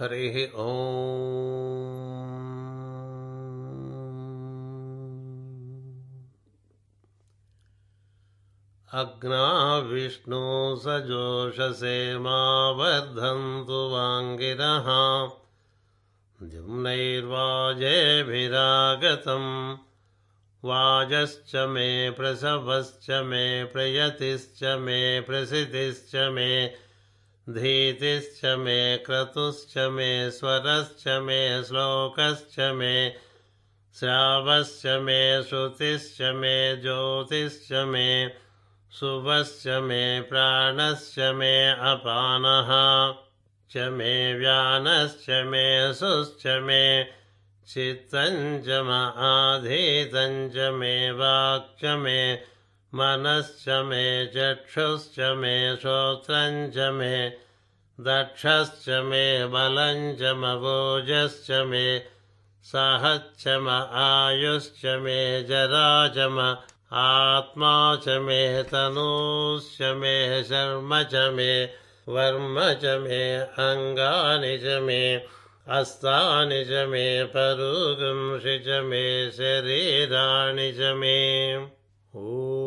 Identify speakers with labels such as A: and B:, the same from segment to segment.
A: हरिः ओ अग्ना विष्णु सजोषसे मा वर्धन्तु वाङ्गिरः द्युम्नैर्वाजेभिरागतम् वाजश्च मे प्रसवश्च मे प्रयतिश्च मे प्रसितिश्च मे धीतिश्च मे क्रतुश्च मे स्वरश्च मे श्लोकश्च मे श्रावश्च मे श्रुतिश्च मे ज्योतिश्च मे शुभश्च मे प्राणश्च मे अपानः च मे व्यानश्च मे सुश्च मे चित्तञ्च मे वाक्च मे मनश्च मे चक्षुश्च मे श्रोत्रञ्च मे दक्षश्च मे बलञ्च मवोजश्च मे सहच्च म आयुश्च मे जरा च म आत्मा च मे तनूश्च मे शर्म च मे वर्म च मे अङ्गानि च मे अस्तानि च मे परुगुंसि च मे शरीराणि च मे। ॐ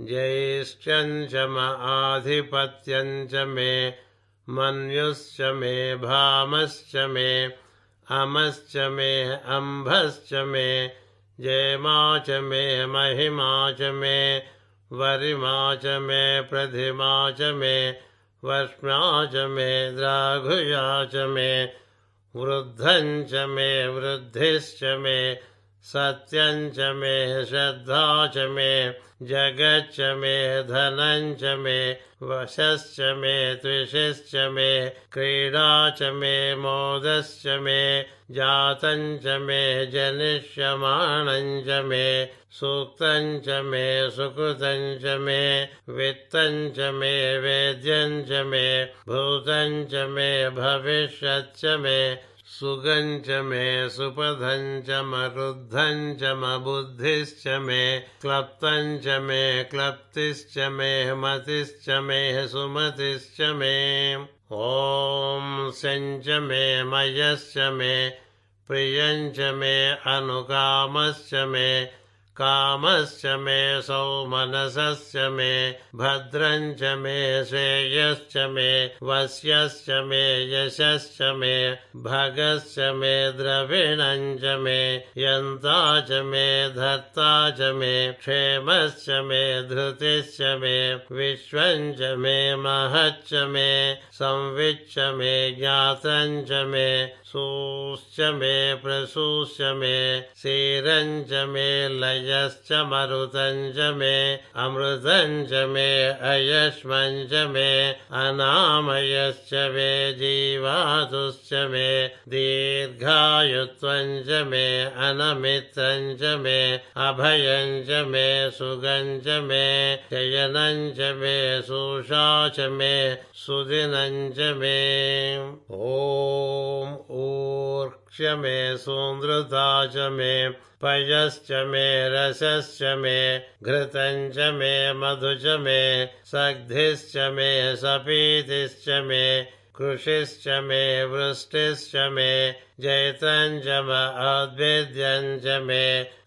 A: ज्यैश्च म आधिपत्यञ्च मे, मन्युश्च मे, भामश्च मे, अमश्च मे, अम्भश्च मे, जयमा च मे, महिमा च मे, वरिमा च मे, प्रधिमा च मे वष्मा च मे, द्राघुया च मे, वृद्धं च मे, वृद्धिश्च मे सत्यं च मे श्रद्धा च मे, जगच्च मे धनं च मे, वशश्च मे त्विषश्च मे, क्रीडा च मे मोदश्च मे, जातं च मे जनिष्यमाणं च मे, सूक्तं च मे सुकृतं च मे, वित्तं च मे वेद्यं च मे, भूतं च मे भविष्यच्च मे। सुगं च मे सुपथं च मरुद्धं च मबुद्धिश्च मे क्लप्तं च मे क्लप्तिश्च मे मतिश्च मे सुमतिश्च मे। ॐ सञ्च मे मयश्च मे प्रियं च मे अनुकामश्च मे कामश्च मे सौमनसश्च मे भद्रं च मे श्रेयश्च मे वस्यश्च मे यशश्च मे भगश्च मे द्रविणं च मे यन्ता च मे धर्ता च मे क्षेमश्च मे धृतिश्च मे विश्वं च मे महच्च मे संविच्च मे ज्ञातं च मे सूश्च मे प्रसूश्च मे क्षीरं च मे लयश्च मरुतं च मे अमृतं च मे अयश्मं च मे अनामयश्च मे जीवातुश्च मे दीर्घायुत्वं च मे अनमित्रं च मे अभयं च मे सुगं मे शयनं च मे सुषा च मे मे। ॐ ऊर्क्ष मे सुन्दृता च मे पयश्च मे रसश्च मे घृतं च मे मधु च मे सग्धिश्च मे सपीतिश्च मे कृषिश्च मे वृष्टिश्च मे जैतं च म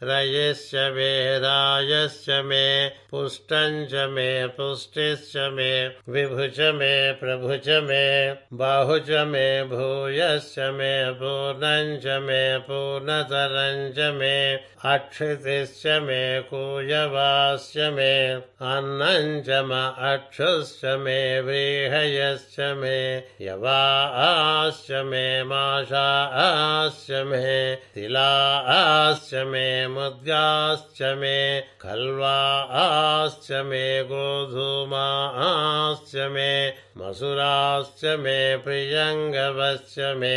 A: रयिश्च मे रायश्च मे पुष्टं मे पुष्टिश्च मे विभु च मे प्रभु मे बाहु मे भूयश्च मे पूर्णं मे पूर्णतरं मे अक्षितिश्च मे कूयवाश्च मे अन्नं म अक्षुश्च मे व्रीहयश्च मे यवाश्च मे माषा आश्च मे तिलाश्च मे मुद्गाश्च मे खल्वाश्च मे गोधूमाश्च मे मसुराश्च मे प्रियङ्गवश्च मे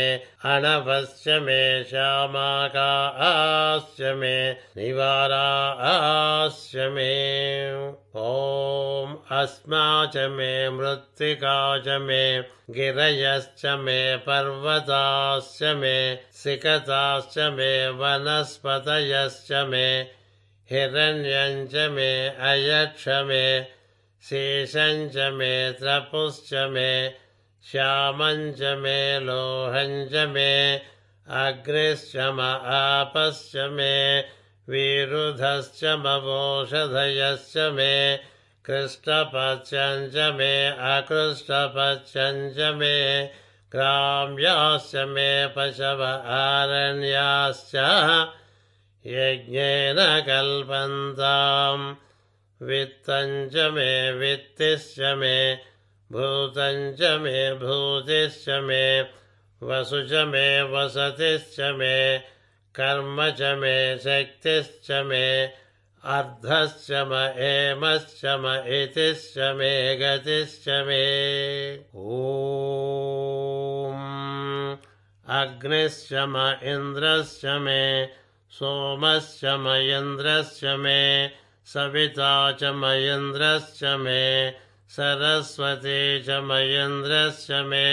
A: अणवश्च मे श्यामाकाश्च मे निवाराश्च मे ॐ अस्मा च मे मृत्तिका च मे गिरयश्च मे पर्वताश्च मे सिकताश्च मे वनस्पतयश्च मे हिरण्यं च मे अयक्ष मे शेषं च मे त्रपुश्च मे श्यामञ्च मे लोहञ्च मे अग्निश्च म आपश्च मे विरुधश्च मवोषधयश्च मे कृष्टपच्यञ्च मे अकृष्टपच्यञ्च मे ग्राम्याश्च मे पशव आरण्याश्च यज्ञेन कल्पन्ताम् वित्तञ्च मे वित्तिश्च मे भूतञ्च मे भूतिश्च मे वसु च मे वसतिश्च मे कर्म च मे शक्तिश्च मे अर्धश्च म एमश्च म इतिश्च मे गतिश्च मे। ॐ अग्निश्च म इन्द्रश्च मे सोमश्च म इन्द्रश्च मे सविता च म इन्द्रश्च मे सरस्वती च म इन्द्रश्च मे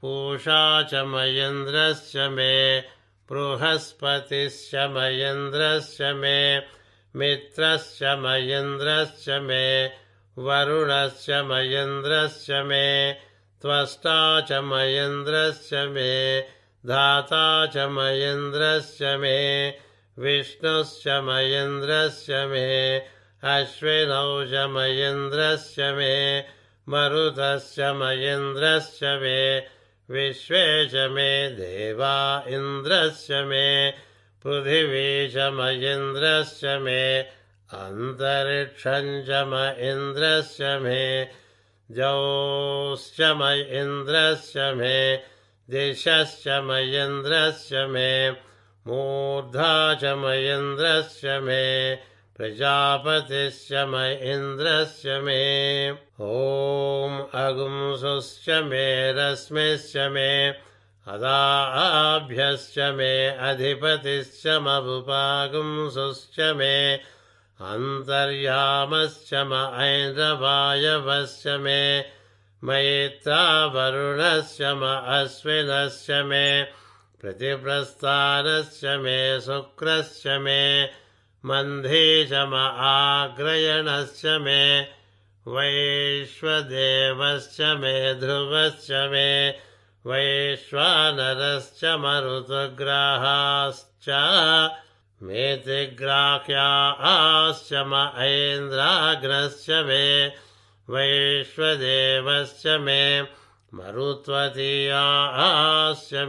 A: पूषा च म इन्द्रश्च मे बृहस्पतिश्च मयेन्द्रश्च मे मित्रश्च मयेन्द्रश्च मे वरुणश्च मयेन्द्रश्च मे त्वष्टा च मयेन्द्रश्च मे धाता च मयेन्द्रश्च मे विष्णुश्च मयेन्द्रश्च मे अश्विनौ च मयेन्द्रस्य मे मरुतश्च मयेन्द्रश्च मे विश्वे च मे देवा इन्द्रस्य मे पृथिवी च मयेन्द्रस्य मे अन्तरिक्षं च म इन्द्रस्य मे जौश्च म इन्द्रस्य मे दिशश्च मयेन्द्रस्य मे मूर्धा च मयेन्द्रस्य मे प्रजापतिश्च म इन्द्रस्य मे। ॐ अगुंसुश्च मे रश्मिश्च मे अदाभ्यश्च मे अधिपतिश्च मबुपागुंसुश्च मे अन्तर्यामश्च म ऐन्द्रवायवश्च मे मैत्रावरुणस्य म अश्विनस्य मे प्रतिप्रस्थानस्य मे शुक्रश्च मे मन्धीशम आग्रयणश्च मे वैश्वदेवश्च मे ध्रुवश्च मे वैश्वानरश्च मरुतग्राहाश्च मेतिग्राह्याश्च म ऐन्द्राग्रश्च मे वैश्वदेवश्च मे मरुत्वतीयाश्च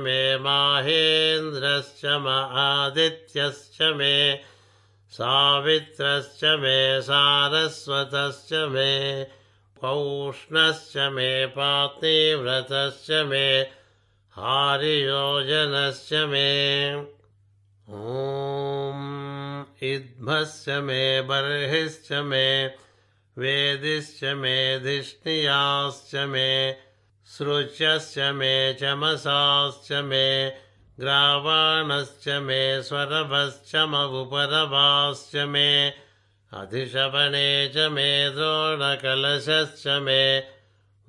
A: मे माहेन्द्रश्च म आदित्यश्च मे सावित्रश्च मे सारस्वतश्च मे पौष्णश्च मे पातिव्रतश्च मे हारियोजनश्च मे। ॐ इद्मश्च मे बर्हिश्च मे वेदिश्च मे धिष्णियाश्च मे सृच्यश्च मे चमसाश्च मे ग्रावाणश्च मे स्वरभश्च मगुपरभाश्च मे अधिशवणे च मे द्रोणकलशश्च मे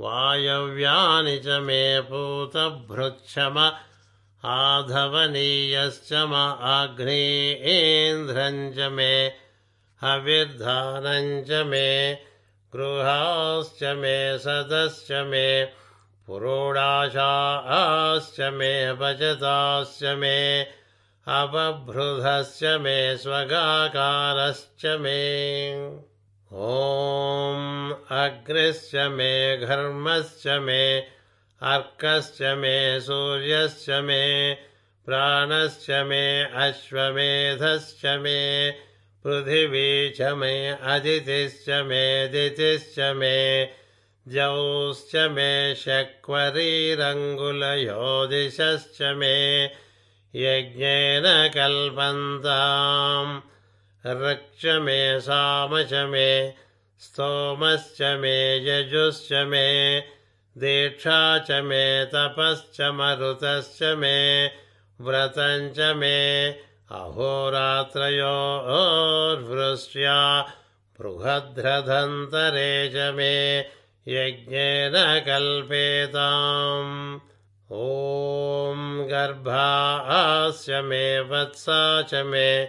A: वायव्यानि च मे पूतभृच्छम आधवनीयश्च म आघ्नेन्द्रम् च मे हविर्धानम् च मे गृहाश्च मे सदश्च मे पुरोडाशाश्च मे भजताश्च मे अवभृधश्च मे स्वगाकारश्च मे। ॐ अग्निश्च मे घर्मश्च मे अर्कश्च मे सूर्यश्च मे प्राणश्च मे अश्वमेधश्च मे पृथिवी च मे अदितिश्च मे दितिश्च मे जौश्च मे शक्वरीरङ्गुलयोदिशश्च मे यज्ञेन कल्पन्ताम्। रक्ष मे साम च मे स्तोमश्च मे यजुश्च मे दीक्षा च मे तपश्च मरुतश्च मे व्रतञ्च मे अहोरात्रयोर्वृष्ट्या बृहद्रधन्तरे च मे यज्ञेन कल्पेताम् ॐ गर्भास्य मे वत्सा च मे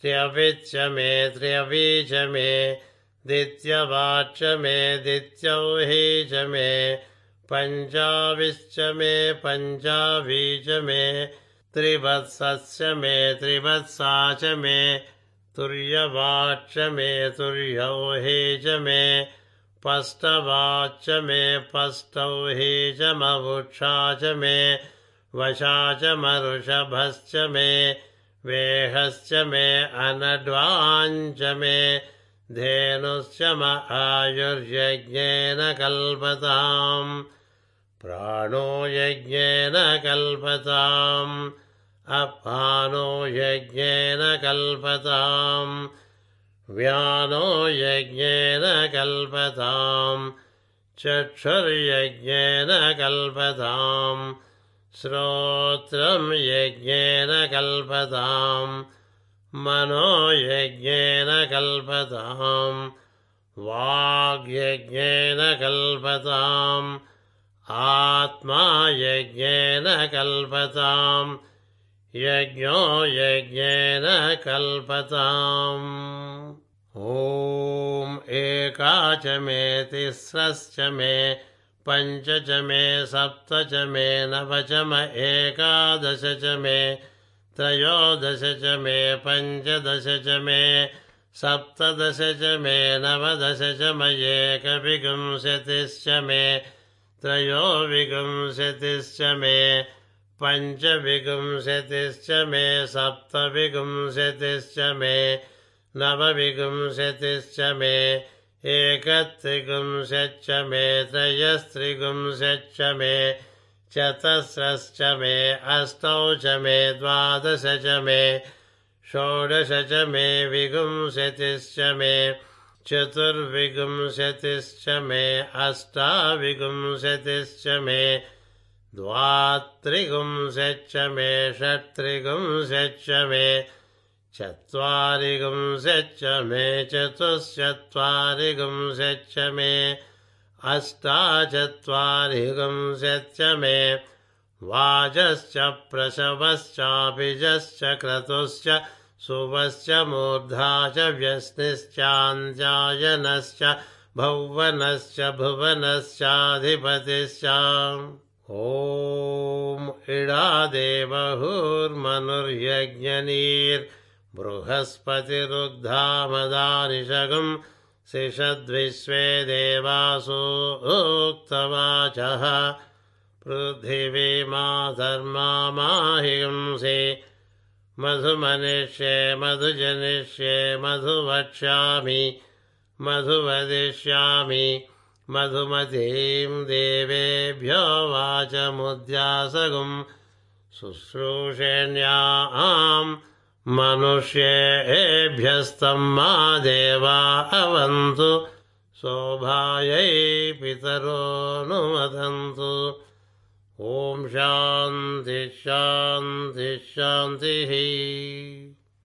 A: त्र्यविच्च मे त्र्यवी च मे दित्यवाच मे दित्यौहि च मे, पञ्चाविश्च मे पञ्चावीच मे, त्रिवत्सस्य मे, त्रिवत्सा च मे तुर्यवाच मे तुर्यौ हे च मे। पष्टवाच मे पष्टौ हे च मवुक्षा च मे वशा च मरुषभश्च मे वेहश्च मे अनड्वाञ्च मे धेनुश्च म आयुर्यज्ञेन कल्पताम् प्राणो यज्ञेन कल्पताम् अपानो यज्ञेन कल्पताम् व्यानो यज्ञेन कल्पताम् चक्षुर्यज्ञेन कल्पताम् श्रोत्रम् यज्ञेन कल्पताम् मनो यज्ञेन कल्पताम् वाग्यज्ञेन कल्पताम् आत्मा यज्ञेन कल्पताम् यज्ञो यज्ञेन कल्पताम् ॐ एका च मे तिस्रश्च मे पञ्च च मे सप्त च मे नव च म एकादश च मे त्रयोदश च मे पञ्चदश च मे सप्तदश च मे नवदश च मयेकविंशतिश्च मे त्रयोविंशतिश्च मे पञ्चविंशतिश्च मे सप्तविंशतिश्च मे नवविंशतिश्च मे एकत्रिंशच्च मे त्रयस्त्रिंशच्च मे, चतस्रश्च मे, अष्टौ च मे, द्वादश च मे, षोडश च मे विगुंशतिश्च मे चतुर्विंशतिश्च मे अष्टाविंशतिश्च मे द्वात्रिगुंशच्च मे षट्त्रिगुंशच्च मे चत्वारिगुंशच्च मे चतुश्चत्वारिगुंशच्च मे अष्टाचत्वारिगुंशच्च मे वाजश्च प्रसवश्चाभिजश्च क्रतुश्च सुवश्च मूर्धा च व्यस्निश्चाञ्जायनश्च भुवनश्च भुवनश्चाधिपतिश्च ॐ इडादेवहुर्मनुर्यज्ञनीर्बृहस्पतिरुग्धामदानिषगम् शिषद्विश्वे देवासु उक्तवाचः। पृथिवीमा धर्मा माहिंसे मधुमनिष्ये मधुजनिष्ये मधुवक्ष्यामि मधुवदिष्यामि मधुमतीं देवेभ्यो वाचमुद्यासगुम् शुश्रूषेण्याम् मनुष्येभ्यस्तम् मा देवा अवन्तु शोभायै पितरोऽनुमदन्तु ॐ शान्तिः